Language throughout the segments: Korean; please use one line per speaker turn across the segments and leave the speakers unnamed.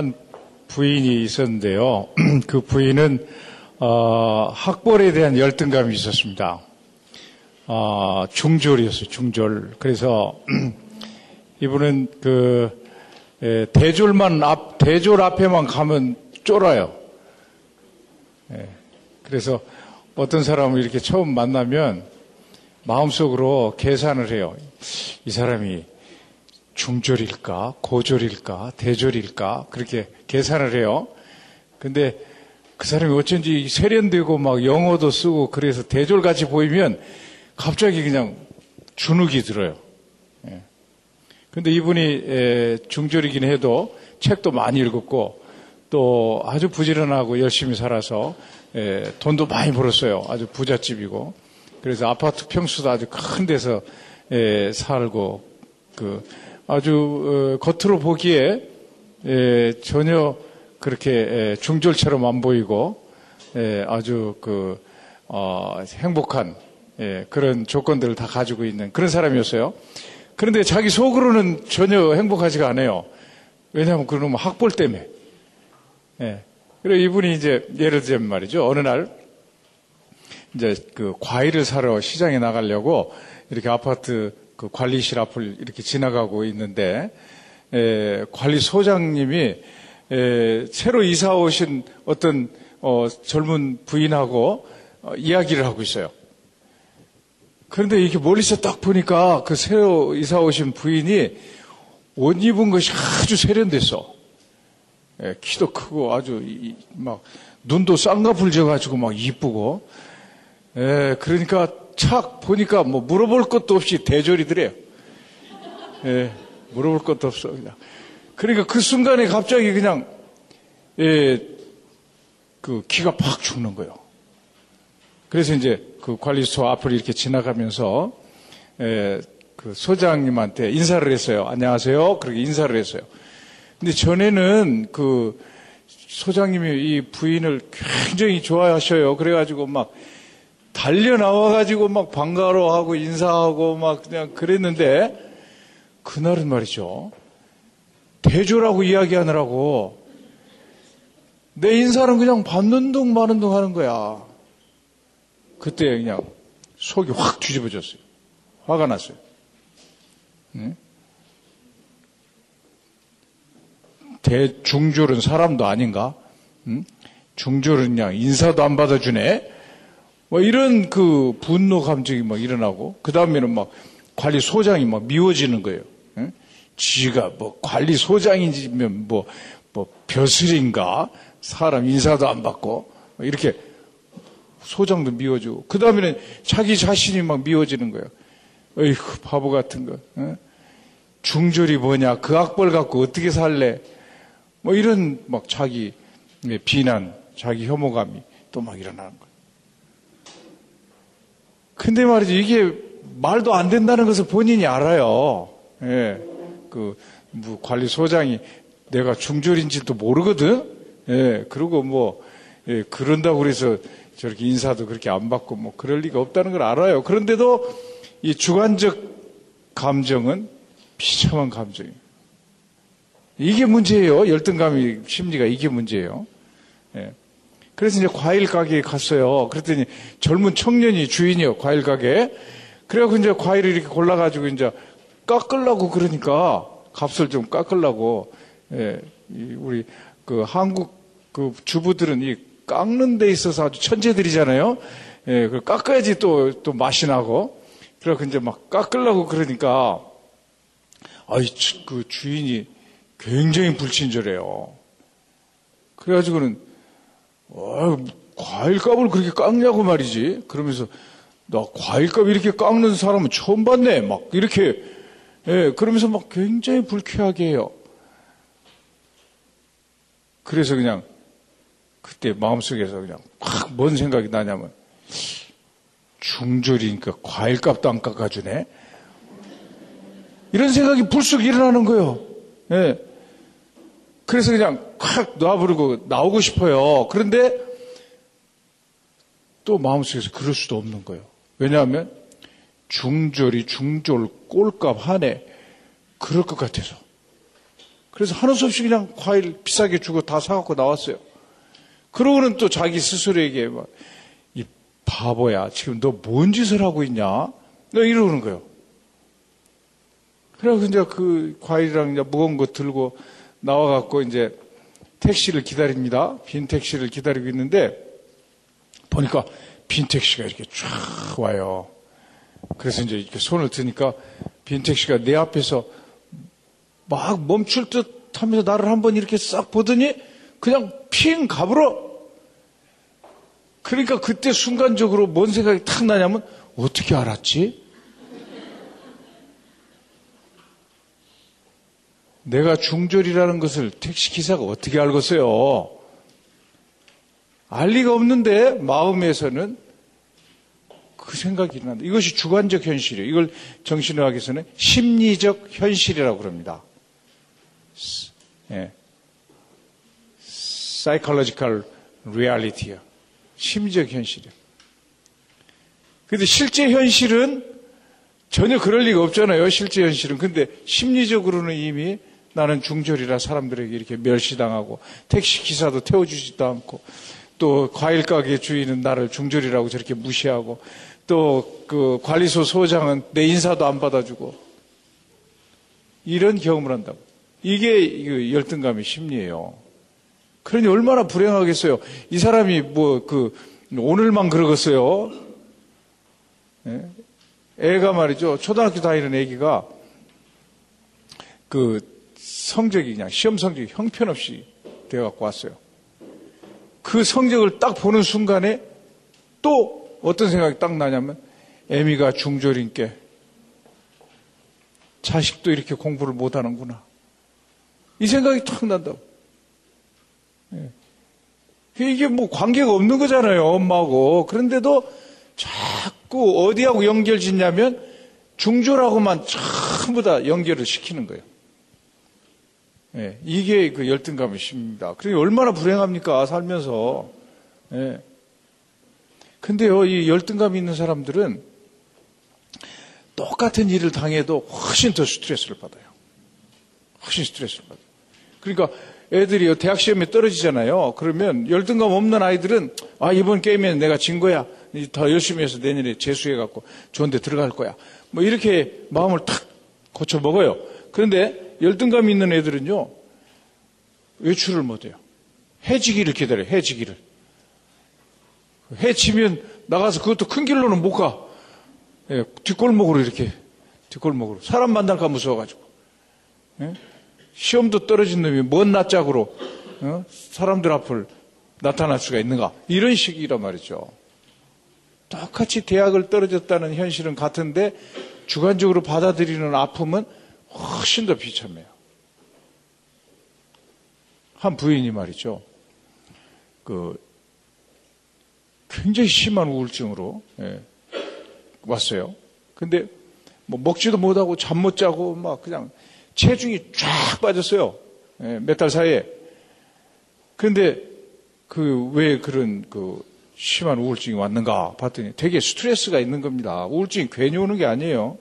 한 부인이 있었는데요. 그 부인은 어, 학벌에 대한 열등감이 있었습니다. 어, 중졸이었어요. 중졸. 그래서 이분은 그 에, 대졸만 앞 대졸 앞에만 가면 쫄아요. 예, 그래서 어떤 사람을 이렇게 처음 만나면 마음속으로 계산을 해요. 이 사람이 중졸일까, 고졸일까, 대졸일까, 그렇게 계산을 해요. 근데 그 사람이 어쩐지 세련되고 막 영어도 쓰고 그래서 대졸같이 보이면 갑자기 그냥 주눅이 들어요. 예. 근데 이분이 중졸이긴 해도 책도 많이 읽었고 또 아주 부지런하고 열심히 살아서 돈도 많이 벌었어요. 아주 부잣집이고 그래서 아파트 평수도 아주 큰 데서 살고 그 아주 어, 겉으로 보기에 전혀 그렇게 중졸처럼 안 보이고 아주 그 어, 행복한 그런 조건들을 다 가지고 있는 그런 사람이었어요. 그런데 자기 속으로는 전혀 행복하지가 않아요. 왜냐하면 그놈 학벌 때문에. 예. 그리고 이분이 이제 예를 들면 말이죠. 어느 날 이제 그 과일을 사러 시장에 나가려고 이렇게 아파트 그 관리실 앞을 이렇게 지나가고 있는데 에, 관리소장님이 에, 새로 이사 오신 어떤 어, 젊은 부인하고 어, 이야기를 하고 있어요. 그런데 이렇게 멀리서 딱 보니까 그 새로 이사 오신 부인이 옷 입은 것이 아주 세련됐어. 예, 키도 크고 아주 이, 막 눈도 쌍꺼풀 져가지고 막 이쁘고. 예, 그러니까 착 보니까 뭐 물어볼 것도 없이 대졸이더래요. 예, 물어볼 것도 없어 그냥. 그러니까 그 순간에 갑자기 그냥 예, 그 기가 팍 죽는 거예요. 그래서 이제 그 관리소 앞을 이렇게 지나가면서 에, 그 소장님한테 인사를 했어요. 안녕하세요. 그렇게 인사를 했어요. 근데 전에는 그 소장님이 이 부인을 굉장히 좋아하셔요. 그래가지고 막 달려 나와가지고 막 반가워하고 인사하고 막 그냥 그랬는데 그날은 말이죠. 대조라고 이야기하느라고 내 인사는 그냥 받는 둥 마는 둥 하는 거야. 그때 그냥 속이 확 뒤집어졌어요. 화가 났어요. 응? 대중졸은 사람도 아닌가? 응? 중졸은 그냥 인사도 안 받아주네? 뭐 이런 그 분노 감정이 막 일어나고, 그 다음에는 막 관리 소장이 막 미워지는 거예요. 응? 지가 뭐 관리 소장이면 뭐, 뭐 벼슬인가? 사람 인사도 안 받고, 이렇게 소장도 미워지고, 그 다음에는 자기 자신이 막 미워지는 거예요. 어이구, 바보 같은 거. 어? 중졸이 뭐냐? 그 악벌 갖고 어떻게 살래? 뭐 이런 막 자기 비난, 자기 혐오감이 또 막 일어나는 거예요. 근데 말이죠. 이게 말도 안 된다는 것을 본인이 알아요. 예. 그, 뭐 관리소장이 내가 중졸인지도 모르거든? 예. 그리고 뭐, 예. 그런다고 그래서 저렇게 인사도 그렇게 안 받고 뭐 그럴 리가 없다는 걸 알아요. 그런데도 이 주관적 감정은 비참한 감정이에요. 이게 문제예요. 열등감이 심리가 이게 문제예요. 예. 그래서 이제 과일 가게에 갔어요. 그랬더니 젊은 청년이 주인이요. 과일 가게. 그래갖고 이제 과일을 이렇게 골라가지고 이제 깎으려고 그러니까 값을 좀 깎으려고 예. 우리 그 한국 그 주부들은 이 깎는 데 있어서 아주 천재들이잖아요. 예, 그 깎아야지 또, 또 맛이 나고. 그래서 이제 막 깎으려고 그러니까, 아이, 그 주인이 굉장히 불친절해요. 그래가지고는, 어, 과일값을 그렇게 깎냐고 말이지. 그러면서, 나 과일값 이렇게 깎는 사람은 처음 봤네. 막 이렇게, 예, 그러면서 막 굉장히 불쾌하게 해요. 그래서 그냥 그때 마음속에서 그냥 확 뭔 생각이 나냐면 중졸이니까 과일값도 안 깎아주네. 이런 생각이 불쑥 일어나는 거예요. 예. 그래서 그냥 확 놔부르고 나오고 싶어요. 그런데 또 마음속에서 그럴 수도 없는 거예요. 왜냐하면 중졸이 중졸 꼴값 하네. 그럴 것 같아서. 그래서 하는 수 없이 그냥 과일 비싸게 주고 다 사갖고 나왔어요. 그러고는 또 자기 스스로에게 막, 이 바보야, 지금 너 뭔 짓을 하고 있냐? 너 이러는 거예요. 그래서 이제 그 과일이랑 이제 무거운 거 들고 나와갖고 이제 택시를 기다립니다. 빈 택시를 기다리고 있는데 보니까 빈 택시가 이렇게 쫙 와요. 그래서 이제 이렇게 손을 드니까 빈 택시가 내 앞에서 막 멈출 듯 하면서 나를 한번 이렇게 싹 보더니 그냥 핑 가불어. 그러니까 그때 순간적으로 뭔 생각이 탁 나냐면 어떻게 알았지? 내가 중졸이라는 것을 택시기사가 어떻게 알겠어요? 알 리가 없는데 마음에서는 그 생각이 일어난다. 이것이 주관적 현실이에요. 이걸 정신의학에서는 심리적 현실이라고 그럽니다. 예. psychological reality야. 심리적 현실이야. 근데 실제 현실은 전혀 그럴 리가 없잖아요. 실제 현실은. 근데 심리적으로는 이미 나는 중졸이라 사람들에게 이렇게 멸시당하고 택시 기사도 태워주지도 않고 또 과일 가게 주인은 나를 중졸이라고 저렇게 무시하고 또 그 관리소 소장은 내 인사도 안 받아주고 이런 경험을 한다고. 이게 열등감의 심리예요. 그러니 얼마나 불행하겠어요. 이 사람이 뭐 그 오늘만 그러겠어요. 예? 애가 말이죠. 초등학교 다니는 애기가 그 성적이 그냥 시험 성적이 형편없이 되어 갖고 왔어요. 그 성적을 딱 보는 순간에 또 어떤 생각이 딱 나냐면 애미가 중졸인께 자식도 이렇게 공부를 못하는구나. 이 생각이 탁 난다고. 예. 이게 뭐 관계가 없는 거잖아요, 엄마하고. 그런데도 자꾸 어디하고 연결 짓냐면 중졸하고만 전부 다 연결을 시키는 거예요. 예. 이게 그 열등감의 심입니다. 그게 얼마나 불행합니까, 살면서. 예. 근데요, 이 열등감이 있는 사람들은 똑같은 일을 당해도 훨씬 더 스트레스를 받아요. 훨씬 스트레스를 받아요. 그러니까 애들이 대학 시험에 떨어지잖아요. 그러면 열등감 없는 아이들은 아 이번 게임에는 내가 진 거야. 더 열심히 해서 내년에 재수해 갖고 좋은 데 들어갈 거야. 뭐 이렇게 마음을 탁 고쳐 먹어요. 그런데 열등감 있는 애들은요. 외출을 못 해요. 해지기를 기다려요. 해지기를. 해치면 나가서 그것도 큰 길로는 못 가. 예, 뒷골목으로 이렇게 뒷골목으로 사람 만날까 무서워가지고 예? 시험도 떨어진 놈이 뭔 낯짝으로 어? 사람들 앞을 나타날 수가 있는가 이런 식이란 말이죠. 똑같이 대학을 떨어졌다는 현실은 같은데 주관적으로 받아들이는 아픔은 훨씬 더 비참해요. 한 부인이 말이죠. 그 굉장히 심한 우울증으로 예, 왔어요. 근데 뭐 먹지도 못하고 잠 못 자고 막 그냥 체중이 쫙 빠졌어요. 예, 몇달 사이에. 그런데 그 왜 그런 그 심한 우울증이 왔는가 봤더니 되게 스트레스가 있는 겁니다. 우울증이 괜히 오는 게 아니에요.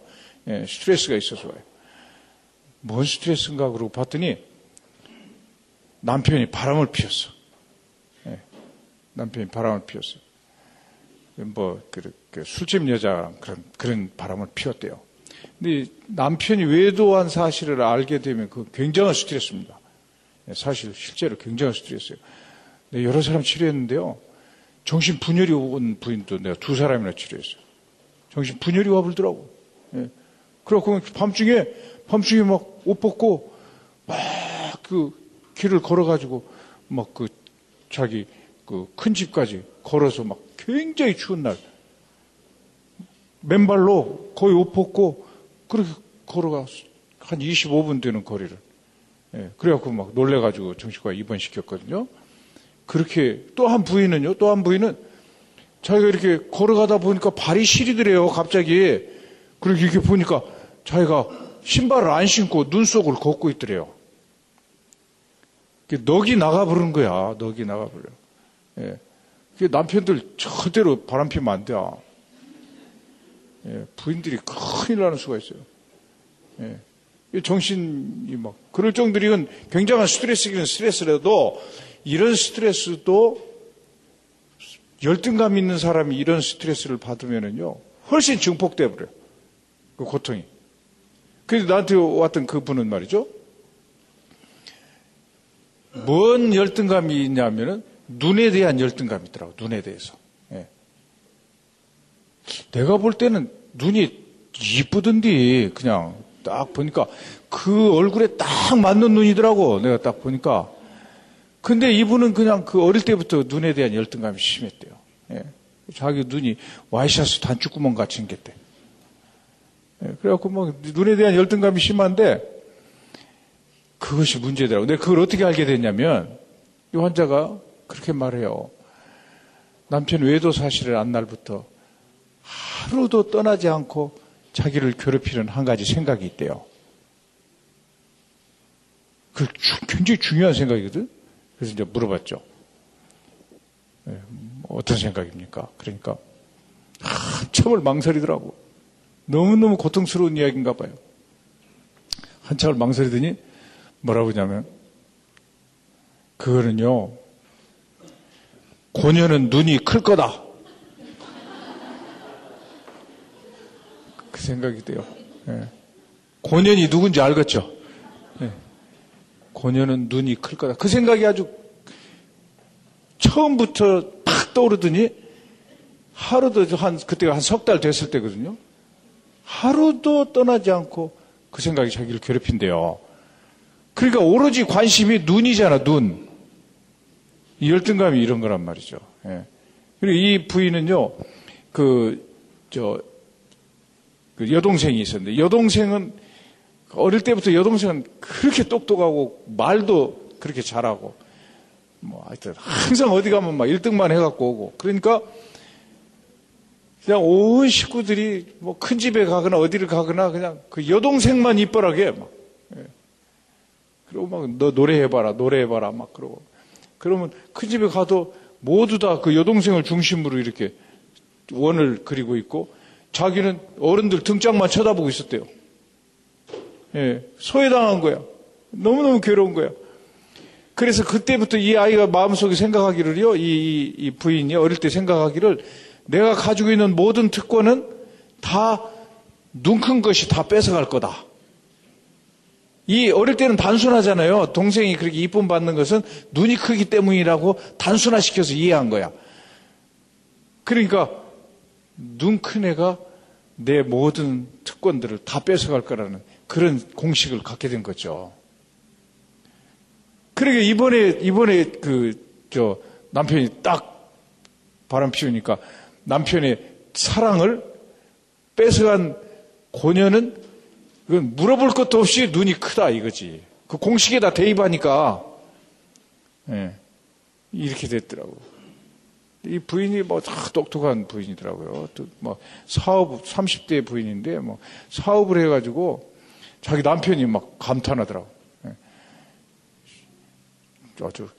예, 스트레스가 있어서 와요. 뭔 스트레스인가 그러고 봤더니 남편이 바람을 피웠어. 예, 남편이 바람을 피웠어요. 뭐, 그, 그 술집 여자 그런, 그런 바람을 피웠대요. 근데 남편이 외도한 사실을 알게 되면 그 굉장한 스트레스입니다. 예, 사실 실제로 굉장한 스트레스예요. 네, 여러 사람 치료했는데요. 정신 분열이 온 부인도 내가 두 사람이나 치료했어요. 정신 분열이 와버리더라고. 예. 그래갖고 밤중에, 밤중에 막 옷 벗고 막 그 길을 걸어가지고 막 그 자기 그 큰 집까지 걸어서 막 굉장히 추운 날 맨발로 거의 옷 벗고 그렇게 걸어가 한 25분 되는 거리를 예, 그래갖고 막 놀래가지고 정신과 입원시켰거든요. 그렇게 또 한 부인은요, 또 한 부인은 자기가 이렇게 걸어가다 보니까 발이 시리더래요, 갑자기. 그리고 이렇게 보니까 자기가 신발을 안 신고 눈 속을 걷고 있더래요. 넋이 나가버리는 거야, 넋이 나가버려. 예. 남편들 절대로 바람 피면 안 돼. 예, 부인들이 큰일 나는 수가 있어요. 예. 정신이 막 그럴 정도로 굉장한 스트레스기는 스트레스라도 이런 스트레스도 열등감 있는 사람이 이런 스트레스를 받으면은요 훨씬 증폭돼 버려요. 그 고통이. 그래서 나한테 왔던 그 분은 말이죠. 뭔 열등감이 있냐면은 눈에 대한 열등감이 있더라고. 눈에 대해서. 예. 내가 볼 때는 눈이 이쁘던디 그냥 딱 보니까 그 얼굴에 딱 맞는 눈이더라고. 내가 딱 보니까. 근데 이분은 그냥 그 어릴 때부터 눈에 대한 열등감이 심했대요. 예. 자기 눈이 와이셔츠 단추구멍 같이 생겼대. 예. 그래갖고 뭐 눈에 대한 열등감이 심한데 그것이 문제더라고. 내가 그걸 어떻게 알게 됐냐면 이 환자가 그렇게 말해요. 남편 외도 사실을 안 날부터 하루도 떠나지 않고 자기를 괴롭히는 한 가지 생각이 있대요. 그 굉장히 중요한 생각이거든. 그래서 이제 물어봤죠. 네, 어떤 생각입니까? 그러니까 한참을 망설이더라고. 너무너무 고통스러운 이야기인가 봐요. 한참을 망설이더니 뭐라고 하냐면 그거는요 고녀는 눈이 클 거다. 그 생각이 돼요. 예. 고년이 누군지 알겠죠? 예. 고년은 눈이 클 거다. 그 생각이 아주 처음부터 팍 떠오르더니 하루도 한, 그때가 한 석 달 됐을 때거든요. 하루도 떠나지 않고 그 생각이 자기를 괴롭힌대요. 그러니까 오로지 관심이 눈이잖아, 눈. 이 열등감이 이런 거란 말이죠. 예. 그리고 이 부인은요, 그, 저, 그 여동생이 있었는데, 여동생은, 어릴 때부터 여동생은 그렇게 똑똑하고, 말도 그렇게 잘하고, 뭐, 하여튼, 항상 어디 가면 막 1등만 해갖고 오고, 그러니까, 그냥 온 식구들이 뭐 큰 집에 가거나 어디를 가거나 그냥 그 여동생만 이뻐하게 막. 예. 그리고 막 너 노래해봐라, 노래해봐라 막 그러고. 그러면 큰 집에 가도 모두 다 그 여동생을 중심으로 이렇게 원을 그리고 있고 자기는 어른들 등짝만 쳐다보고 있었대요. 예, 소외당한 거야. 너무너무 괴로운 거야. 그래서 그때부터 이 아이가 마음속에 생각하기를요, 이, 이, 이 부인이 어릴 때 생각하기를 내가 가지고 있는 모든 특권은 다 눈 큰 것이 다 뺏어갈 거다. 이 어릴 때는 단순하잖아요. 동생이 그렇게 이쁨 받는 것은 눈이 크기 때문이라고 단순화시켜서 이해한 거야. 그러니까 눈 큰 애가 내 모든 특권들을 다 뺏어갈 거라는 그런 공식을 갖게 된 거죠. 그러게 이번에 이번에 그 저 남편이 딱 바람 피우니까 남편의 사랑을 뺏어간 고녀는 그건 물어볼 것도 없이 눈이 크다 이거지. 그 공식에 다 대입하니까 예, 이렇게 됐더라고. 이 부인이 뭐 똑똑한 부인이더라고요. 뭐 사업 30대 부인인데 뭐 사업을 해가지고 자기 남편이 막 감탄하더라고. 예. 아주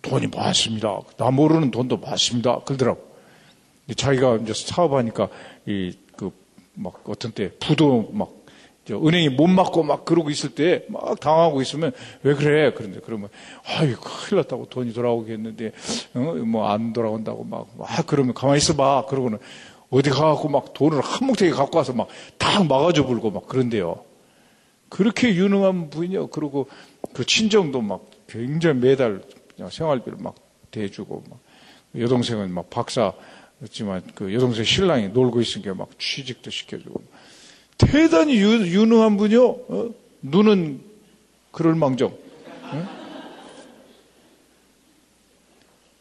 돈이 많습니다. 나 모르는 돈도 많습니다. 그러더라고. 자기가 이제 사업하니까 이막 어떤 때 부도 막 은행이 못 맞고 막 그러고 있을 때 막 당하고 있으면 왜 그래? 그런데 그러면 아유 큰일 났다고 돈이 돌아오겠는데 어? 뭐안 돌아온다고 막, 막 그러면 가만히 있어봐. 그러고는 어디 가갖고 막 돈을 한 뭉탱이 갖고 와서 막 딱 막아줘 불고 막 그런데요. 그렇게 유능한 분이요. 그리고 그 친정도 막 굉장히 매달 생활비를 막 대주고 막 여동생은 막 박사 였지만 그 여동생 신랑이 놀고 있으니까 막 취직도 시켜주고 대단히 유, 능한 분이요. 어? 눈은 그럴 망정. 어?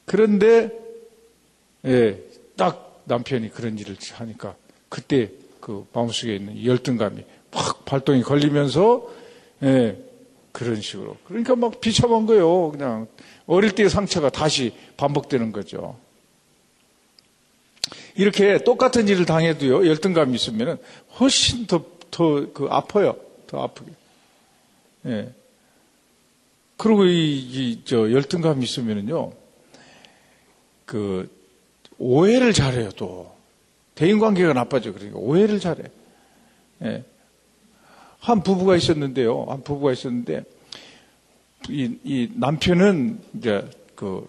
그런데 예, 딱 남편이 그런 일을 하니까 그때 그 마음속에 있는 열등감이 확 발동이 걸리면서 예, 그런 식으로 그러니까 막 비참한 거예요. 그냥 어릴 때의 상처가 다시 반복되는 거죠. 이렇게 똑같은 일을 당해도요, 열등감이 있으면 훨씬 더, 더, 그, 아파요. 더 아프게. 예. 그리고 이, 이, 저, 열등감이 있으면은요, 그, 오해를 잘해요, 또. 대인 관계가 나빠져. 그러니까 오해를 잘해. 예. 한 부부가 있었는데요. 한 부부가 있었는데 이, 이 남편은 이제 그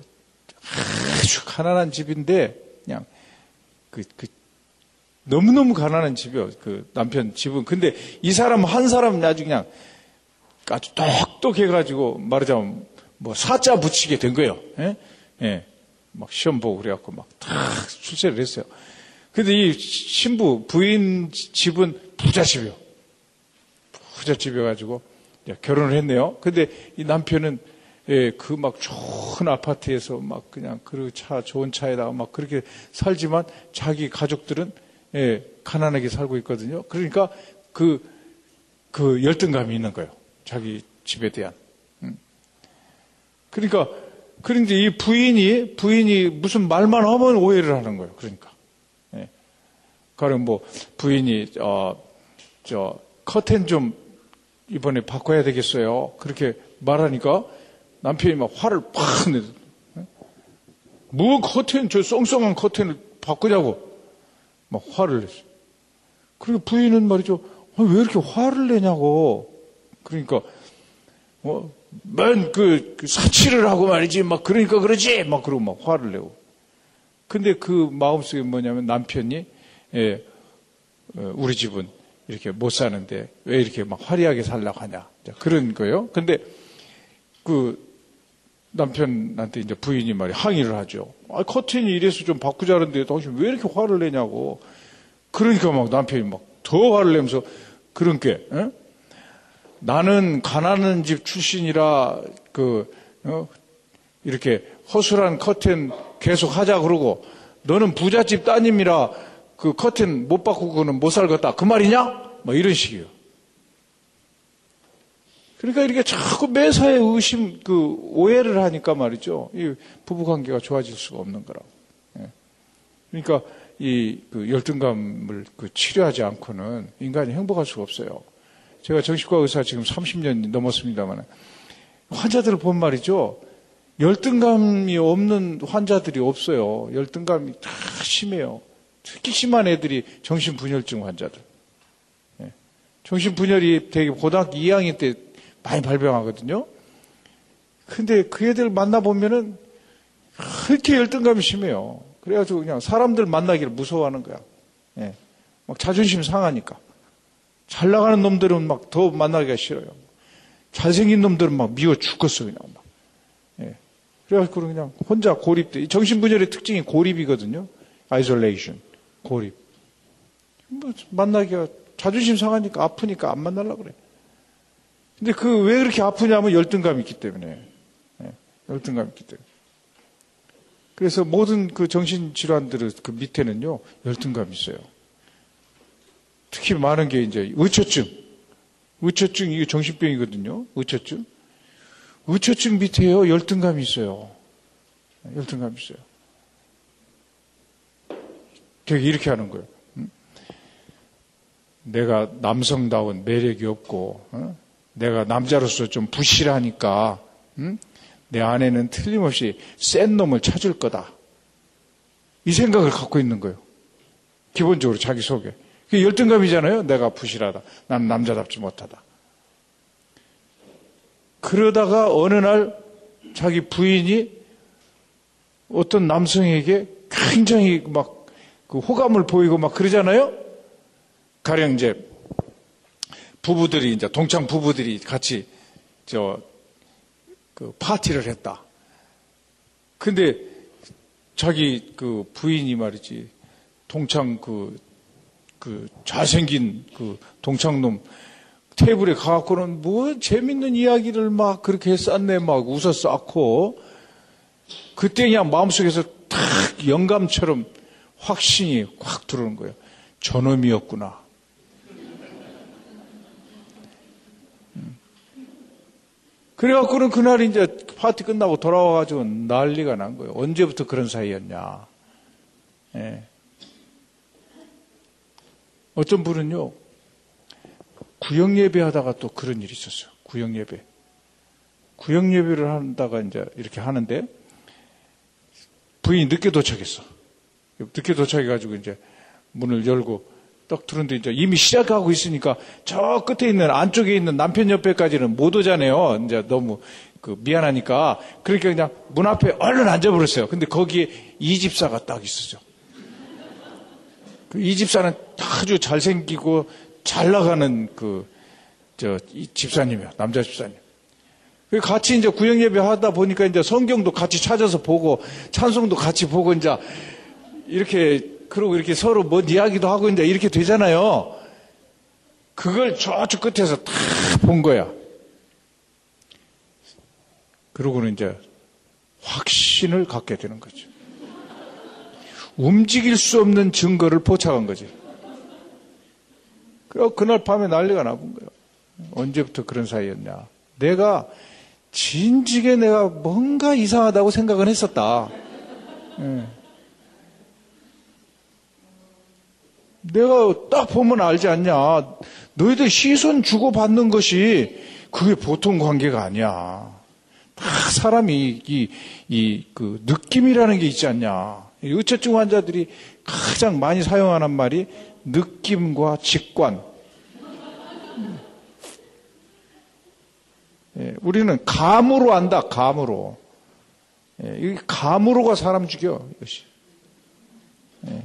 아주 가난한 집인데 그냥 그, 그 너무너무 가난한 집이요. 그 남편 집은. 근데 이 사람 한 사람은 아주 그냥 아주 똑똑해가지고 말하자면 뭐 사자 붙이게 된 거예요. 예? 예. 막 시험 보고 그래갖고 막 탁 출세를 했어요. 근데 이 신부 부인 집은 부잣집이요. 부잣집이어가지고 결혼을 했네요. 근데 이 남편은 예, 그 막 좋은 아파트에서 막 그냥 그 차, 좋은 차에다가 막 그렇게 살지만 자기 가족들은 예, 가난하게 살고 있거든요. 그러니까 그, 그 열등감이 있는 거예요. 자기 집에 대한. 음. 그러니까, 그런데 이 부인이, 부인이 무슨 말만 하면 오해를 하는 거예요. 그러니까. 예. 가령 뭐, 부인이, 어, 저, 커튼 좀 이번에 바꿔야 되겠어요. 그렇게 말하니까 남편이 막 화를 팍 내서, 예? 뭐 커튼, 저 썽썽한 커튼을 바꾸자고. 막 화를 냈어요. 그리고 부인은 말이죠. 아, 왜 이렇게 화를 내냐고. 그러니까, 뭐, 맨 그, 그 사치를 하고 말이지. 막 그러니까 그러지. 막 그러고 막 화를 내고. 근데 그 마음속에 뭐냐면 남편이, 예, 어, 우리 집은 이렇게 못 사는데 왜 이렇게 막 화려하게 살려고 하냐. 그런 거예요. 근데 그 남편한테 이제 부인이 말이 항의를 하죠. 아, 커튼이 이래서 좀 바꾸자는데 당신 왜 이렇게 화를 내냐고. 그러니까 막 남편이 막 더 화를 내면서 그런 게 에? 나는 가난한 집 출신이라 그 어? 이렇게 허술한 커튼 계속 하자 그러고 너는 부잣집 따님이라 그 커튼 못 바꾸고는 못 살겠다 그 말이냐? 뭐 이런 식이에요. 그러니까 이렇게 자꾸 매사에 의심, 그, 오해를 하니까 말이죠. 이 부부 관계가 좋아질 수가 없는 거라고. 예. 그러니까 이 그 열등감을 그 치료하지 않고는 인간이 행복할 수가 없어요. 제가 정신과 의사 지금 30년 넘었습니다만 환자들을 본 말이죠. 열등감이 없는 환자들이 없어요. 열등감이 다 심해요. 특히 심한 애들이 정신분열증 환자들. 예. 정신분열이 되게 고등학교 2학년 때 많이 발병하거든요. 근데 그 애들 만나보면은 그렇게 열등감이 심해요. 그래가지고 그냥 사람들 만나기를 무서워하는 거야. 예. 막 자존심 상하니까. 잘 나가는 놈들은 막 더 만나기가 싫어요. 잘생긴 놈들은 막 미워 죽겠어, 그냥 막. 예. 그래가지고 그냥 혼자 고립돼. 정신분열의 특징이 고립이거든요. Isolation. 고립. 뭐 만나기가 자존심 상하니까 아프니까 안 만나려고 그래. 근데 그 왜 그렇게 아프냐면 열등감이 있기 때문에. 네, 열등감이 있기 때문에. 그래서 모든 그 정신질환들의 그 밑에는요, 열등감이 있어요. 특히 많은 게 이제 의처증. 의처증, 이게 정신병이거든요. 의처증. 의처증 밑에요, 열등감이 있어요. 열등감이 있어요. 되게 이렇게 하는 거예요. 내가 남성다운 매력이 없고, 어? 내가 남자로서 좀 부실하니까 응? 내 아내는 틀림없이 센 놈을 찾을 거다. 이 생각을 갖고 있는 거예요. 기본적으로 자기 속에. 그게 열등감이잖아요. 내가 부실하다. 난 남자답지 못하다. 그러다가 어느 날 자기 부인이 어떤 남성에게 굉장히 막 그 호감을 보이고 막 그러잖아요. 가령 이제 부부들이 이제 동창 부부들이 같이 저 그 파티를 했다. 근데 자기 그 부인이 말이지 동창 그, 그 잘생긴 그 동창놈 테이블에 가갖고는 뭐 재밌는 이야기를 막 그렇게 쌌네 막 웃어 쌓고 그때 그냥 마음속에서 탁 영감처럼 확신이 확 들어오는 거예요. 저놈이었구나. 그래갖고는 그날 이제 파티 끝나고 돌아와가지고 난리가 난 거예요. 언제부터 그런 사이였냐. 예. 어떤 분은요, 구역 예배 하다가 또 그런 일이 있었어요. 구역 예배. 구역 예배를 한다가 이제 이렇게 하는데, 부인이 늦게 도착했어. 늦게 도착해가지고 이제 문을 열고 딱 들었는데 이제 이미 시작하고 있으니까 저 끝에 있는 안쪽에 있는 남편 옆에까지는 못 오잖아요. 이제 너무 그 미안하니까 그러니까 그냥 문 앞에 얼른 앉아버렸어요. 근데 거기에 이 집사가 딱 있었죠. 그 이 집사는 아주 잘생기고 잘 나가는 그, 저, 집사님이요. 남자 집사님. 같이 이제 구역 예배 하다 보니까 이제 성경도 같이 찾아서 보고 찬송도 같이 보고 이제 이렇게 그러고 이렇게 서로 뭔 이야기도 하고 이제 이렇게 되잖아요. 그걸 저쪽 끝에서 다 본 거야. 그러고는 이제 확신을 갖게 되는 거죠. 움직일 수 없는 증거를 포착한 거지. 그날 밤에 난리가 나본 거예요. 언제부터 그런 사이였냐. 내가 진지게 내가 뭔가 이상하다고 생각은 했었다. 예. 내가 딱 보면 알지 않냐. 너희들 시선 주고받는 것이 그게 보통 관계가 아니야. 다 사람이 이, 이, 그 느낌이라는 게 있지 않냐. 의처증 환자들이 가장 많이 사용하는 말이 느낌과 직관. 예, 우리는 감으로 안다, 감으로. 예, 이 감으로가 사람 죽여, 이것이. 예.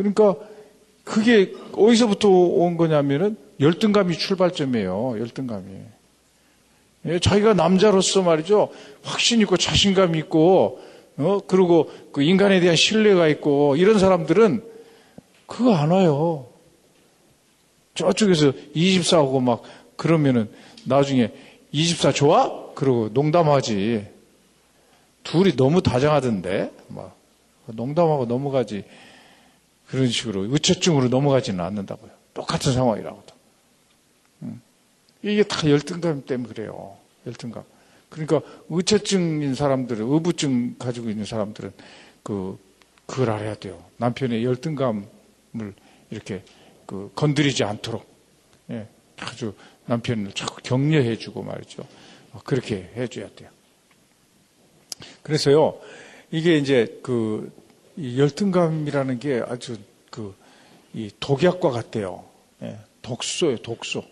그러니까 그게 어디서부터 온 거냐면은 열등감이 출발점이에요, 열등감이. 예, 자기가 남자로서 말이죠. 확신 있고 자신감 있고, 어, 그리고 그 인간에 대한 신뢰가 있고, 이런 사람들은 그거 안 와요. 저쪽에서 이집사하고 막 그러면은 나중에 이집사 좋아? 그러고 농담하지. 둘이 너무 다정하던데, 막 농담하고 넘어가지. 그런 식으로 의처증으로 넘어가지는 않는다고요. 똑같은 상황이라고도. 이게 다 열등감 때문에 그래요. 열등감. 그러니까 의처증인 사람들은 의부증 가지고 있는 사람들은 그 그걸 알아야 돼요. 남편의 열등감을 이렇게 그 건드리지 않도록 예, 아주 남편을 자꾸 격려해주고 말이죠. 그렇게 해줘야 돼요. 그래서요 이게 이제 그 열등감이라는 게 아주 그 이 독약과 같대요. 예, 독소예요, 독소.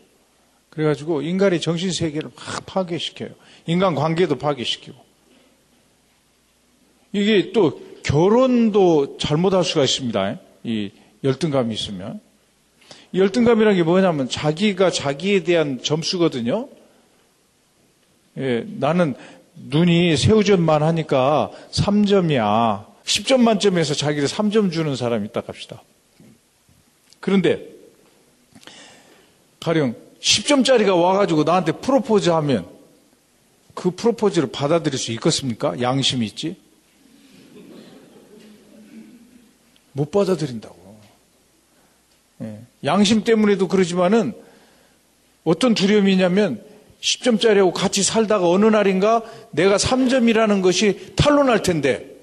그래가지고 인간의 정신 세계를 막 파괴시켜요. 인간 관계도 파괴시키고. 이게 또 결혼도 잘못할 수가 있습니다. 이 열등감이 있으면. 이 열등감이라는 게 뭐냐면 자기가 자기에 대한 점수거든요. 예, 나는 눈이 새우젓만 하니까 3점이야. 10점 만점에서 자기를 3점 주는 사람이 있다 갑시다. 그런데 가령 10점짜리가 와가지고 나한테 프로포즈 하면 그 프로포즈를 받아들일 수 있겠습니까? 양심이 있지? 못 받아들인다고. 예. 양심 때문에도 그러지만은 어떤 두려움이 있냐면 10점짜리하고 같이 살다가 어느 날인가 내가 3점이라는 것이 탄로날 텐데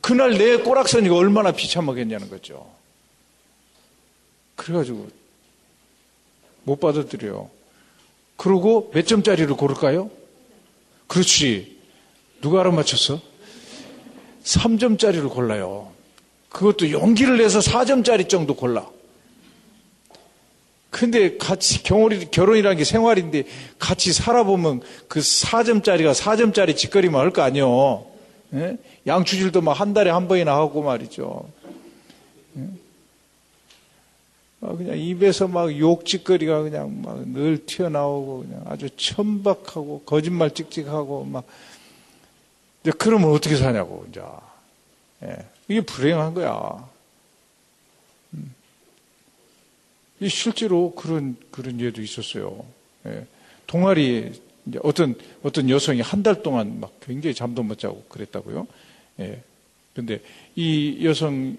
그날 내 꼬락서니가 얼마나 비참하겠냐는 거죠. 그래가지고 못 받아들여요. 그러고 몇 점짜리를 고를까요? 그렇지. 누가 알아맞혔어? 3점짜리를 골라요. 그것도 용기를 내서 4점짜리 정도 골라. 근데 같이 경월이, 결혼이라는 게 생활인데 같이 살아보면 그 4점짜리가 4점짜리 짓거리만 할 거 아니요. 예? 양추질도 막 한 달에 한 번이나 하고 말이죠. 예? 그냥 입에서 막 욕짓거리가 그냥 막 늘 튀어나오고 그냥 아주 천박하고 거짓말 찍찍하고 막 이제 그러면 어떻게 사냐고 이제 예. 이게 불행한 거야. 음. 이 실제로 그런 그런 예도 있었어요. 예. 동아리 어떤 어떤 여성이 한 달 동안 막 굉장히 잠도 못 자고 그랬다고요. 예. 그런데 이 여성이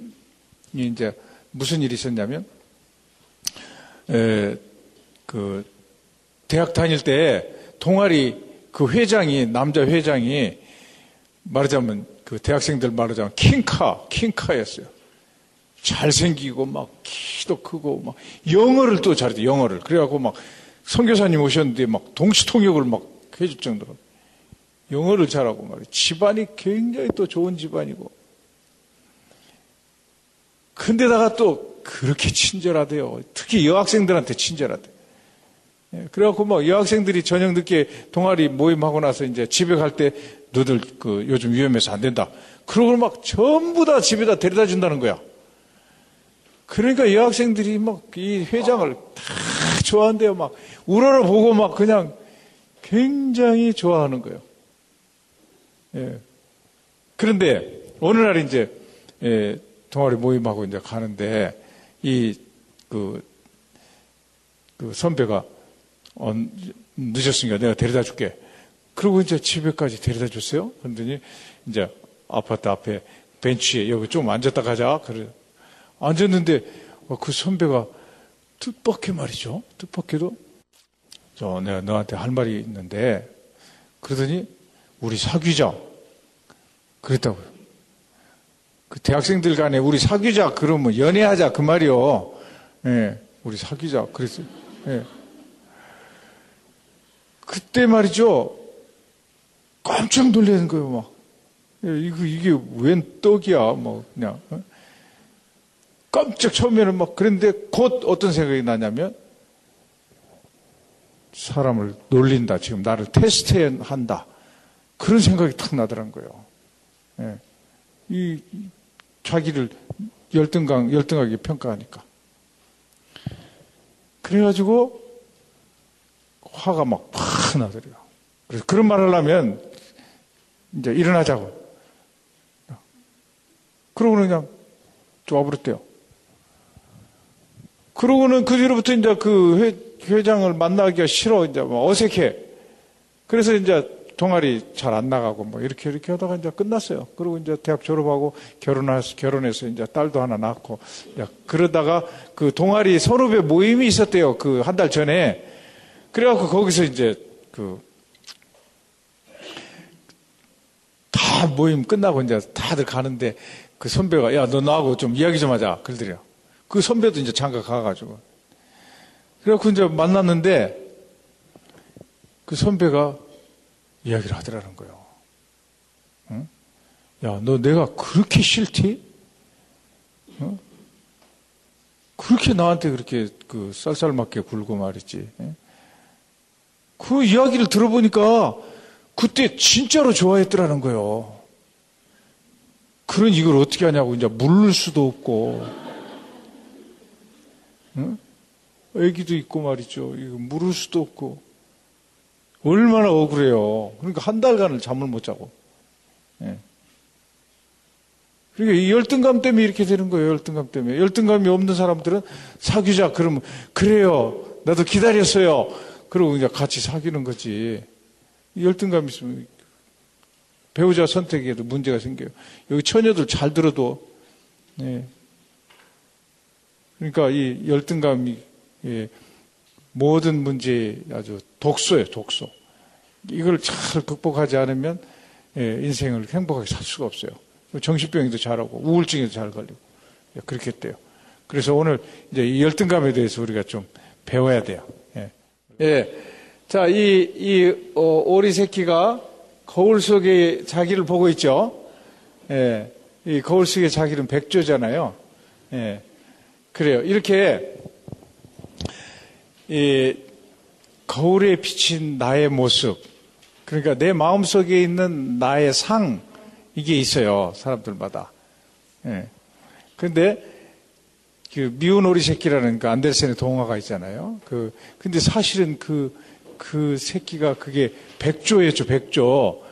이제 무슨 일이 있었냐면 에, 그 대학 다닐 때 동아리 그 회장이 남자 회장이 말하자면 그 대학생들 말하자면 킹카 킹카였어요. 잘생기고 막 키도 크고 막 영어를 또 잘해요 영어를 그래갖고 막 선교사님 오셨는데 막 동시통역을 막 해줄 정도로 영어를 잘하고 말이에요. 집안이 굉장히 또 좋은 집안이고 근데다가 또 그렇게 친절하대요. 특히 여학생들한테 친절하대. 예, 그래갖고 뭐 여학생들이 저녁 늦게 동아리 모임하고 나서 이제 집에 갈 때 너들 그 요즘 위험해서 안 된다. 그러고 막 전부 다 집에다 데려다 준다는 거야. 그러니까 여학생들이 막 이 회장을 다 좋아한대요. 막 우러러 보고 막 그냥 굉장히 좋아하는 거예요. 예. 그런데 어느 날 이제 예, 동아리 모임하고 이제 가는데 이그 그 선배가 어, 늦었으니까 내가 데려다 줄게. 그리고 이제 집에까지 데려다 줬어요. 그러더니 이제 아파트 앞에 벤치에 여기 좀 앉았다 가자. 그래 앉았는데 어, 그 선배가 뜻밖의 말이죠. 뜻밖에도 저 내가 너한테 할 말이 있는데 그러더니 우리 사귀자. 그랬다고요. 그 대학생들 간에 우리 사귀자 그러면 연애하자 그 말이요. 예, 우리 사귀자 그랬어요. 예. 그때 말이죠. 깜짝 놀라는 거예요, 막. 예, 이거, 이게 웬 떡이야, 뭐, 그냥. 어? 깜짝 처음에는 막, 그런데 곧 어떤 생각이 나냐면, 사람을 놀린다. 지금 나를 테스트한다. 그런 생각이 탁 나더란 거예요. 예. 이, 자기를 열등강, 열등하게 평가하니까. 그래가지고, 화가 막 팍 나더래요. 그래서 그런 말을 하면, 이제 일어나자고. 그러고는 그냥 좋아버렸대요. 그러고는 그 뒤로부터 이제 그 회, 회장을 만나기가 싫어. 이제 뭐 어색해. 그래서 이제 동아리 잘 안 나가고 뭐 이렇게 이렇게 하다가 이제 끝났어요. 그리고 이제 대학 졸업하고 결혼해서 결혼해서 이제 딸도 하나 낳고 그러다가 그 동아리 선후배 모임이 있었대요. 그 한 달 전에 그래갖고 거기서 이제 그 다 모임 끝나고 이제 다들 가는데 그 선배가 야 너 나하고 좀 이야기 좀 하자 그러더래요. 그 선배도 이제 장가 가가지고 그래갖고 이제 만났는데 그 선배가 이야기를 하더라는 거예요. 응? 야, 너 내가 그렇게 싫지? 응? 그렇게 나한테 그렇게 그 쌀쌀맞게 굴고 말이지. 응? 그 이야기를 들어보니까 그때 진짜로 좋아했더라는 거예요. 그런 이걸 어떻게 하냐고 이제 물을 수도 없고, 응? 애기도 있고 말이죠. 이거 물을 수도 없고. 얼마나 억울해요. 그러니까 한 달간을 잠을 못 자고. 예. 그러니까 이 열등감 때문에 이렇게 되는 거예요. 열등감 때문에. 열등감이 없는 사람들은 사귀자 그러면 그래요. 나도 기다렸어요. 그러고 이제 같이 사귀는 거지. 열등감 있으면 배우자 선택에도 문제가 생겨요. 여기 처녀들 잘 들어도 네. 그러니까 이 열등감이 예, 모든 문제의 아주 독소예요, 독소. 이걸 잘 극복하지 않으면 예, 인생을 행복하게 살 수가 없어요. 정신병도 잘하고 우울증에도 잘 걸리고 예, 그렇게 돼요. 그래서 오늘 이제 이 열등감에 대해서 우리가 좀 배워야 돼요. 예. 예. 자, 이, 이, 어, 오리 새끼가 거울 속에 자기를 보고 있죠. 예. 이 거울 속에 자기는 백조잖아요. 예. 그래요. 이렇게 이 거울에 비친 나의 모습, 그러니까 내 마음 속에 있는 나의 상, 이게 있어요. 사람들마다. 예. 근데 그 미운 오리 새끼라는 그 안데르센의 동화가 있잖아요. 그 근데 사실은 그그 그 새끼가 그게 백조였죠, 백조.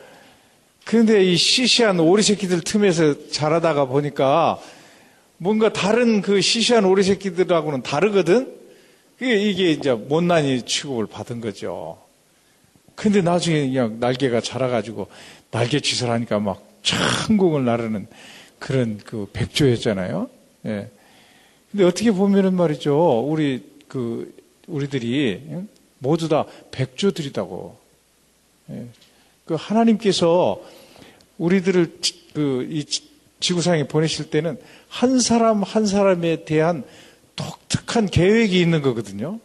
그런데 이 시시한 오리 새끼들 틈에서 자라다가 보니까 뭔가 다른 그 시시한 오리 새끼들하고는 다르거든. 이게 이제 못난이 취급을 받은 거죠. 근데 나중에 그냥 날개가 자라가지고 날개 짓을 하니까 막 천국을 나르는 그런 그 백조였잖아요. 예. 근데 어떻게 보면은 말이죠. 우리 그 우리들이 모두 다 백조들이다고. 예. 그 하나님께서 우리들을 그 이 지구상에 보내실 때는 한 사람 한 사람에 대한 독특한 계획이 있는 거거든요.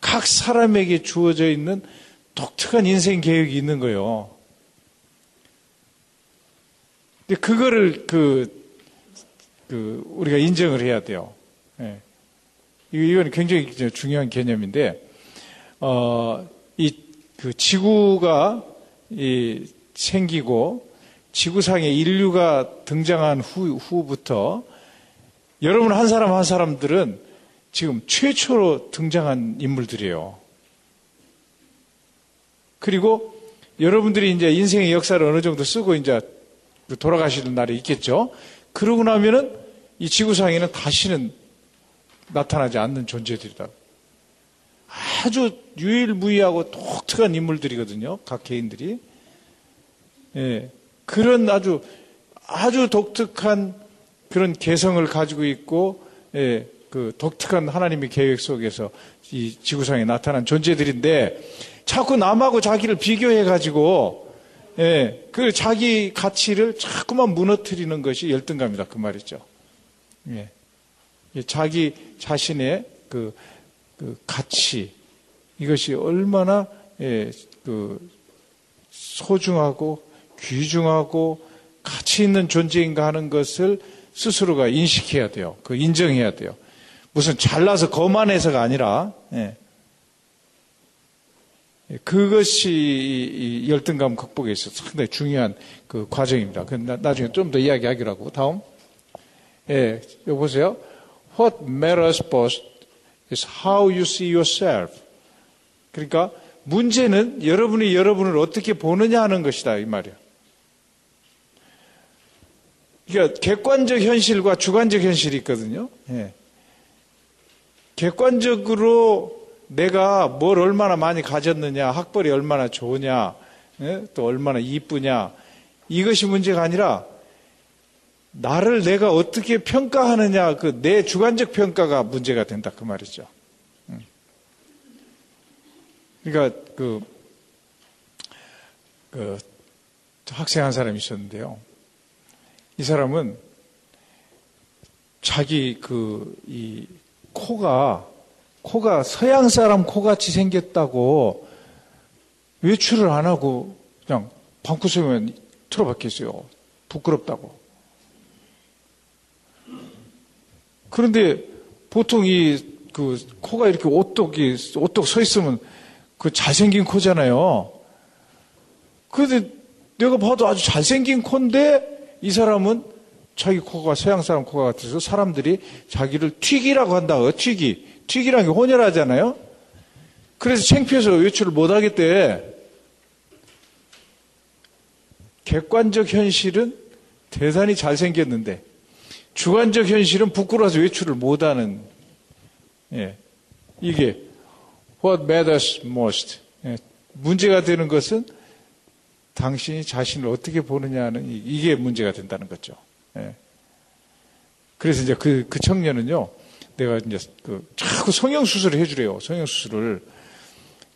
각 사람에게 주어져 있는 독특한 인생 계획이 있는 거예요. 근데 그거를 그 그 우리가 인정을 해야 돼요. 예. 이건 굉장히 중요한 개념인데 어, 이 그 지구가 이 생기고 지구상에 인류가 등장한 후, 후부터 여러분 한 사람 한 사람들은 지금 최초로 등장한 인물들이에요. 그리고 여러분들이 이제 인생의 역사를 어느 정도 쓰고 이제 돌아가시는 날이 있겠죠. 그러고 나면은 이 지구상에는 다시는 나타나지 않는 존재들이다. 아주 유일무이하고 독특한 인물들이거든요. 각 개인들이. 예. 그런 아주 아주 독특한 그런 개성을 가지고 있고 예, 그 독특한 하나님의 계획 속에서 이 지구상에 나타난 존재들인데 자꾸 남하고 자기를 비교해 가지고 예, 그 자기 가치를 자꾸만 무너뜨리는 것이 열등감이다 그 말이죠. 예. 자기 자신의 그, 그 가치 이것이 얼마나 예, 그 소중하고 귀중하고 가치 있는 존재인가 하는 것을 스스로가 인식해야 돼요. 그 인정해야 돼요. 무슨 잘나서 거만해서가 아니라 예. 예 그것이 열등감 극복에 있어서 상당히 중요한 그 과정입니다. 그 나중에 좀 더 이야기하기로 하고 다음. 예, 여기 보세요. What matters most is how you see yourself. 그러니까 문제는 여러분이 여러분을 어떻게 보느냐 하는 것이다 이 말이야. 그러니까 객관적 현실과 주관적 현실이 있거든요. 예. 객관적으로 내가 뭘 얼마나 많이 가졌느냐, 학벌이 얼마나 좋으냐, 예? 또 얼마나 이쁘냐, 이것이 문제가 아니라 나를 내가 어떻게 평가하느냐, 그 내 주관적 평가가 문제가 된다. 그 말이죠. 음. 그러니까 그, 그 학생 한 사람이 있었는데요. 이 사람은 자기 그, 이 코가, 코가 서양 사람 코같이 생겼다고 외출을 안 하고 그냥 방구석에 틀어박혔어요. 부끄럽다고. 그런데 보통 이, 그, 코가 이렇게 오똑이, 오똑 서 있으면 그 잘생긴 코잖아요. 그런데 내가 봐도 아주 잘생긴 코인데 이 사람은 자기 코가 서양 사람 코가 같아서 사람들이 자기를 튀기라고 한다. 튀기. 튀기라는 게 혼혈하잖아요. 그래서 창피해서 외출을 못 하겠대. 객관적 현실은 대단히 잘생겼는데 주관적 현실은 부끄러워서 외출을 못 하는 예. 이게 what matters most. 예. 문제가 되는 것은 당신이 자신을 어떻게 보느냐는 이게 문제가 된다는 거죠. 예. 그래서 이제 그, 그 청년은요, 내가 이제 그 자꾸 성형수술을 해주래요. 성형수술을.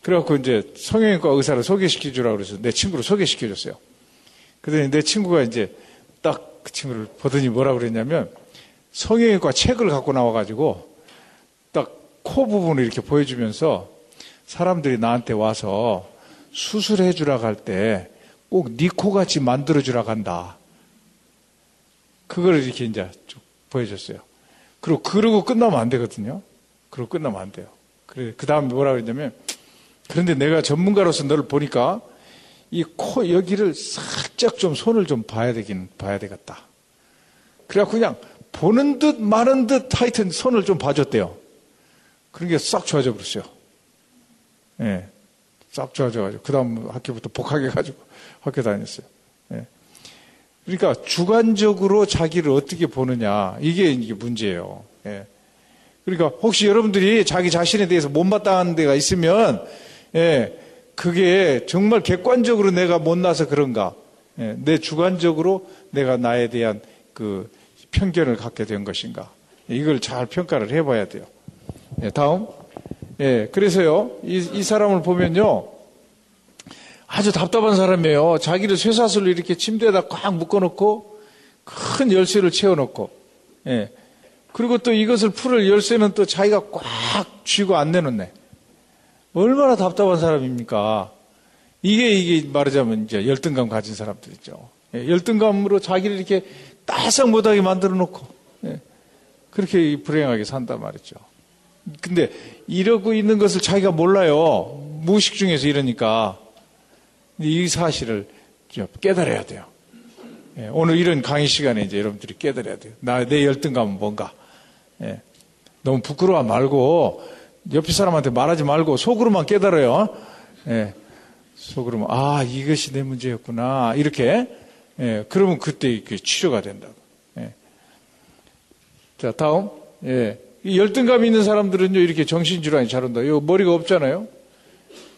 그래갖고 이제 성형외과 의사를 소개시켜주라고 그래서 내 친구를 소개시켜줬어요. 그러더니 내 친구가 이제 딱 그 친구를 보더니 뭐라 그랬냐면 성형외과 책을 갖고 나와가지고 딱 코 부분을 이렇게 보여주면서 사람들이 나한테 와서 수술해 주라고 할 때 꼭 니코같이 만들어주라 간다. 그걸 이렇게 이제 쭉 보여줬어요. 그리고 그러고 끝나면 안 되거든요. 그러고 끝나면 안 돼요. 그래, 그 다음에 뭐라 그랬냐면, 그런데 내가 전문가로서 너를 보니까 이 코 여기를 살짝 좀 손을 좀 봐야 되긴 봐야 되겠다. 그래갖고 그냥 보는 듯 마는 듯 하여튼 손을 좀 봐줬대요. 그런 게 싹 좋아져 버렸어요. 예. 네, 싹 좋아져가지고. 그 다음 학교부터 복학해가지고. 학교 다녔어요. 예. 그러니까 주관적으로 자기를 어떻게 보느냐 이게 이게 문제예요. 예. 그러니까 혹시 여러분들이 자기 자신에 대해서 못마땅한 데가 있으면 예, 그게 정말 객관적으로 내가 못나서 그런가? 예, 내 주관적으로 내가 나에 대한 그 편견을 갖게 된 것인가? 이걸 잘 평가를 해봐야 돼요. 예, 다음. 예, 그래서요, 이, 이 사람을 보면요, 아주 답답한 사람이에요. 자기를 쇠사슬로 이렇게 침대에다 꽉 묶어놓고 큰 열쇠를 채워놓고, 예. 그리고 또 이것을 풀을 열쇠는 또 자기가 꽉 쥐고 안 내놓네. 얼마나 답답한 사람입니까? 이게, 이게 말하자면 이제 열등감 가진 사람들이죠. 예. 열등감으로 자기를 이렇게 따싹 못하게 만들어 놓고, 예. 그렇게 불행하게 산단 말이죠. 근데 이러고 있는 것을 자기가 몰라요. 무의식 중에서 이러니까 이 사실을 깨달아야 돼요. 예, 오늘 이런 강의 시간에 이제 여러분들이 깨달아야 돼요. 나, 내 열등감은 뭔가. 예, 너무 부끄러워 말고, 옆에 사람한테 말하지 말고, 속으로만 깨달아요. 예, 속으로만, 아, 이것이 내 문제였구나. 이렇게. 예, 그러면 그때 치료가 된다고. 예. 자, 다음. 예. 이 열등감 있는 사람들은요, 이렇게 정신질환이 잘 온다. 요 머리가 없잖아요.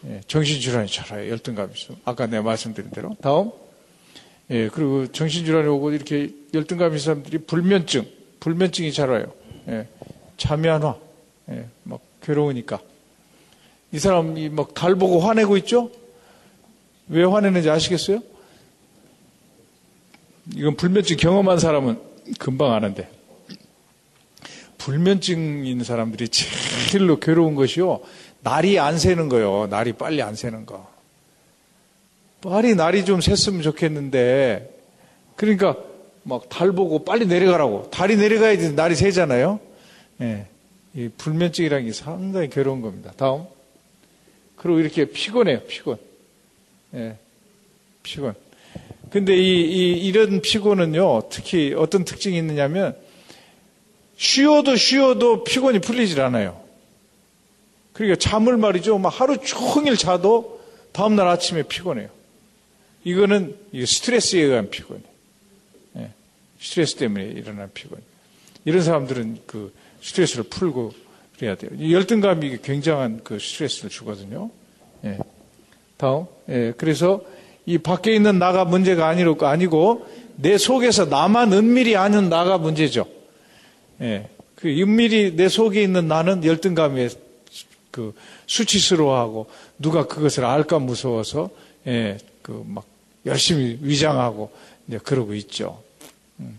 예, 정신질환이 잘 와요. 열등감이 있어. 아까 내가 말씀드린 대로. 다음. 예, 그리고 정신질환이 오고 이렇게 열등감 있는 사람들이 불면증, 불면증이 잘 와요. 예, 잠이 안 와. 예, 막 괴로우니까. 이 사람이 막 달 보고 화내고 있죠? 왜 화내는지 아시겠어요? 이건 불면증 경험한 사람은 금방 아는데. 불면증 있는 사람들이 제일로 괴로운 것이요. 날이 안 새는 거요. 날이 빨리 안 새는 거. 빨리 날이 좀 샜으면 좋겠는데, 그러니까 막 달 보고 빨리 내려가라고. 달이 내려가야지 날이 새잖아요. 예. 이 불면증이라는 게 상당히 괴로운 겁니다. 다음. 그리고 이렇게 피곤해요, 피곤. 예. 피곤. 근데 이, 이, 이런 피곤은요, 특히 어떤 특징이 있느냐면, 쉬어도 쉬어도 피곤이 풀리질 않아요. 그러니까 잠을 말이죠. 막 하루 종일 자도 다음날 아침에 피곤해요. 이거는 스트레스에 의한 피곤. 예, 스트레스 때문에 일어난 피곤. 이런 사람들은 그 스트레스를 풀고 그래야 돼요. 열등감이 굉장한 그 스트레스를 주거든요. 예. 다음. 예, 그래서 이 밖에 있는 나가 문제가 아니고, 아니고 내 속에서 나만 은밀히 아는 나가 문제죠. 예. 그 은밀히 내 속에 있는 나는 열등감에 그 수치스러워하고 누가 그것을 알까 무서워서 예, 그 막 열심히 위장하고 이제 그러고 있죠. 음.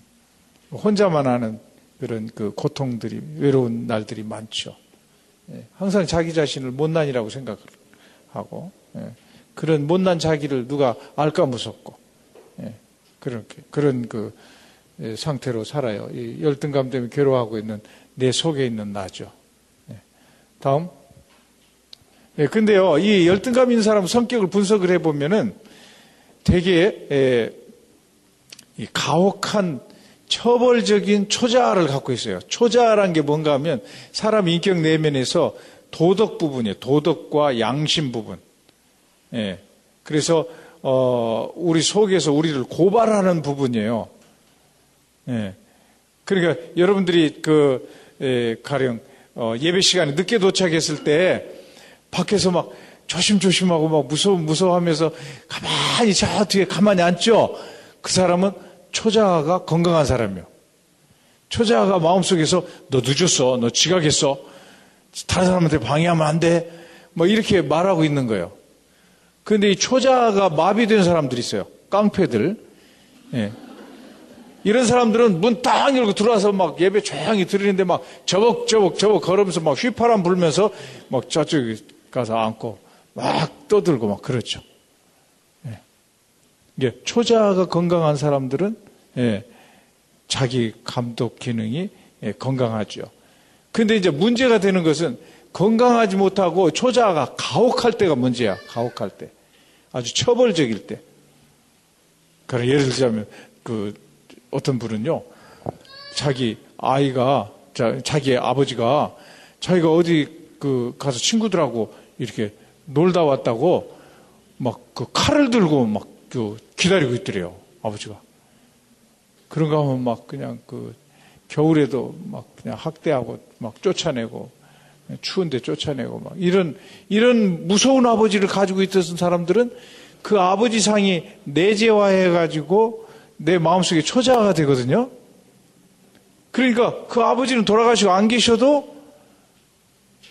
혼자만 하는 그런 그 고통들이 외로운 날들이 많죠. 예. 항상 자기 자신을 못난이라고 생각하고 예. 그런 못난 자기를 누가 알까 무섭고 예. 그렇게 그런 그 상태로 살아요. 열등감 때문에 괴로워하고 있는 내 속에 있는 나죠. 다음. 예, 근데요, 이 열등감 있는 사람 성격을 분석을 해보면은 되게 에, 가혹한 처벌적인 초자를 갖고 있어요. 초자란 게 뭔가 하면 사람 인격 내면에서 도덕 부분이에요. 도덕과 양심 부분. 예. 그래서 어, 우리 속에서 우리를 고발하는 부분이에요. 예. 그러니까 여러분들이 그 에, 가령 어, 예배 시간에 늦게 도착했을 때 밖에서 막 조심조심하고 막 무서워 무서워하면서 가만히 저 뒤에 가만히 앉죠. 그 사람은 초자가 건강한 사람이요. 초자가 마음속에서 너 늦었어, 너 지각했어, 다른 사람한테 방해하면 안 돼, 뭐 이렇게 말하고 있는 거예요. 그런데 이 초자가 마비된 사람들이 있어요. 깡패들. 예. 이런 사람들은 문 딱 열고 들어와서 막 예배 조용히 들으는데 막 저벅저벅 저벅 걸으면서 막 휘파람 불면서 막 저쪽에 가서 앉고 막 떠들고 막 그렇죠. 예. 예, 초자가 건강한 사람들은 예, 자기 감독 기능이 예, 건강하죠. 근데 이제 문제가 되는 것은 건강하지 못하고 초자가 가혹할 때가 문제야. 가혹할 때. 아주 처벌적일 때. 그럼 예를 들자면 그 어떤 분은요. 자기 아이가 자, 자기 아버지가 자기가 어디 그 가서 친구들하고 이렇게 놀다 왔다고 막 그 칼을 들고 막 그 기다리고 있더래요. 아버지가. 그런가 하면 막 그냥 그 겨울에도 막 그냥 학대하고 막 쫓아내고 추운데 쫓아내고 막 이런 이런 무서운 아버지를 가지고 있었던 사람들은 그 아버지 상이 내재화해 가지고 내 마음속에 초자가 되거든요. 그러니까 그 아버지는 돌아가시고 안 계셔도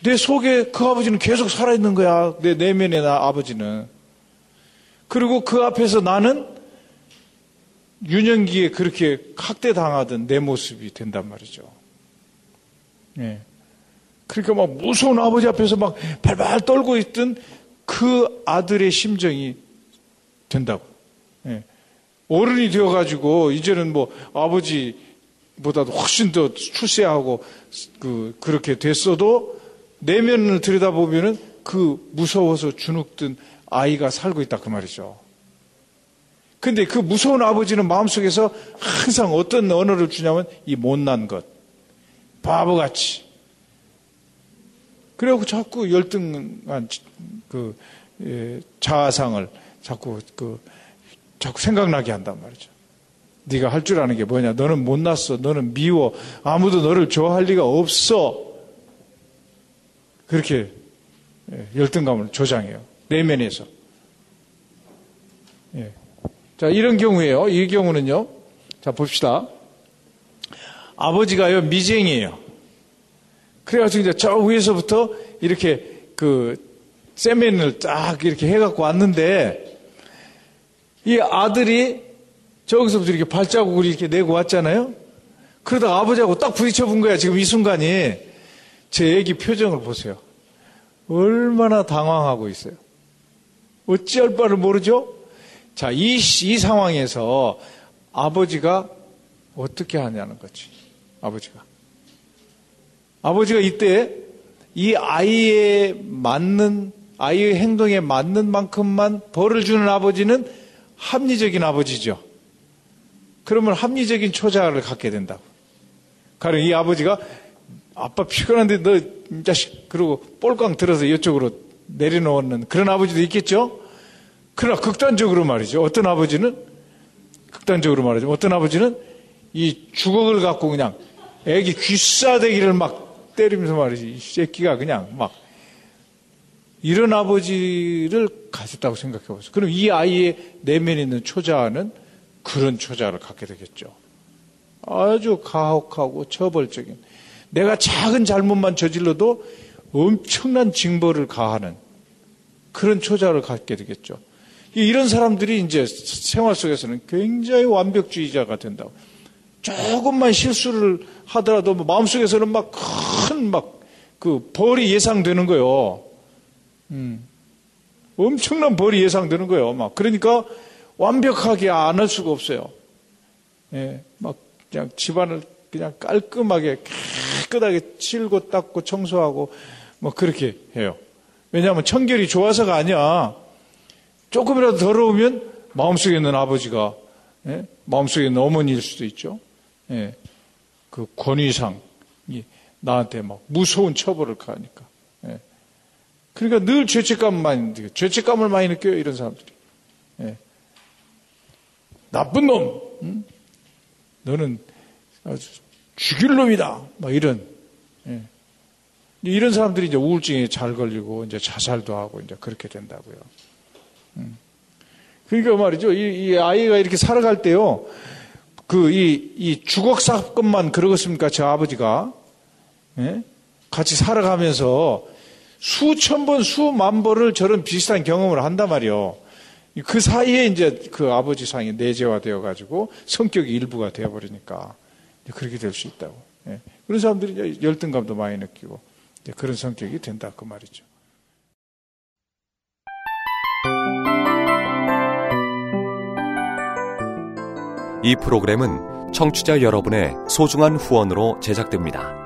내 속에 그 아버지는 계속 살아있는 거야. 내 내면에 나 아버지는. 그리고 그 앞에서 나는 유년기에 그렇게 학대당하던 내 모습이 된단 말이죠. 예. 그러니까 막 무서운 아버지 앞에서 막 발발 떨고 있던 그 아들의 심정이 된다고. 예. 어른이 되어가지고 이제는 뭐 아버지 보다도 훨씬 더 출세하고 그 그렇게 됐어도 내면을 들여다보면은 그 무서워서 주눅든 아이가 살고 있다 그 말이죠. 근데 그 무서운 아버지는 마음속에서 항상 어떤 언어를 주냐면 이 못난 것, 바보같이. 그래갖고 자꾸 열등한 그 예, 자아상을 자꾸 그 자꾸 생각나게 한단 말이죠. 네가 할 줄 아는 게 뭐냐? 너는 못났어. 너는 미워. 아무도 너를 좋아할 리가 없어. 그렇게 예, 열등감을 조장해요. 내면에서. 예. 자, 이런 경우에요. 이 경우는요. 자, 봅시다. 아버지가요, 미쟁이에요. 그래가지고 이제 저 위에서부터 이렇게 그 세면을 딱 이렇게 해갖고 왔는데 이 아들이 저기서부터 이렇게 발자국을 이렇게 내고 왔잖아요. 그러다가 아버지하고 딱 부딪혀 본 거야. 지금 이 순간이 제 애기 표정을 보세요. 얼마나 당황하고 있어요. 어찌할 바를 모르죠? 자, 이, 이 상황에서 아버지가 어떻게 하냐는 거지. 아버지가. 아버지가 이때 이 아이에 맞는, 아이의 행동에 맞는 만큼만 벌을 주는 아버지는 합리적인 아버지죠. 그러면 합리적인 초자를 갖게 된다고. 가령 이 아버지가 아빠 피곤한데 너 자식 그러고 볼깡 들어서 이쪽으로 내려놓는 그런 아버지도 있겠죠. 그러나 극단적으로 말이죠. 어떤 아버지는 극단적으로 말이죠. 어떤 아버지는 이 주걱을 갖고 그냥 애기 귀싸대기를 막 때리면서 말이지. 이 새끼가 그냥 막 이런 아버지를 가졌다고 생각해 보세요. 그럼 이 아이의 내면에 있는 초자는 그런 초자를 갖게 되겠죠. 아주 가혹하고 처벌적인 내가 작은 잘못만 저질러도 엄청난 징벌을 가하는 그런 초자를 갖게 되겠죠. 이런 사람들이 이제 생활 속에서는 굉장히 완벽주의자가 된다고. 조금만 실수를 하더라도 뭐 마음속에서는 막 큰 막 그 벌이 예상되는 거예요. 음. 엄청난 벌이 예상되는 거예요. 막 그러니까 완벽하게 안 할 수가 없어요. 예, 막 그냥 집안을 그냥 깔끔하게 깨끗하게 칠고 닦고 청소하고 뭐 그렇게 해요. 왜냐하면 청결이 좋아서가 아니야. 조금이라도 더러우면 마음속에 있는 아버지가 예? 마음속에 있는 어머니일 수도 있죠. 예. 그 권위상 나한테 막 무서운 처벌을 가하니까. 예. 그러니까 늘 죄책감을 많이 느껴요. 죄책감을 많이 느껴요. 이런 사람들이. 예. 나쁜 놈. 응? 너는 아주 죽일 놈이다. 막 이런. 예. 이런 사람들이 이제 우울증에 잘 걸리고 이제 자살도 하고 이제 그렇게 된다고요. 음. 그러니까 말이죠. 이, 이, 아이가 이렇게 살아갈 때요. 그, 이, 이 주걱 사건만 그러겠습니까? 저 아버지가. 예? 같이 살아가면서 수천 번, 수만 번을 저런 비슷한 경험을 한단 말이요. 그 사이에 이제 그 아버지 상이 내재화되어 가지고 성격이 일부가 되어버리니까 그렇게 될 수 있다고. 예. 그런 사람들이 열등감도 많이 느끼고 그런 성격이 된다 그 말이죠.
이 프로그램은 청취자 여러분의 소중한 후원으로 제작됩니다.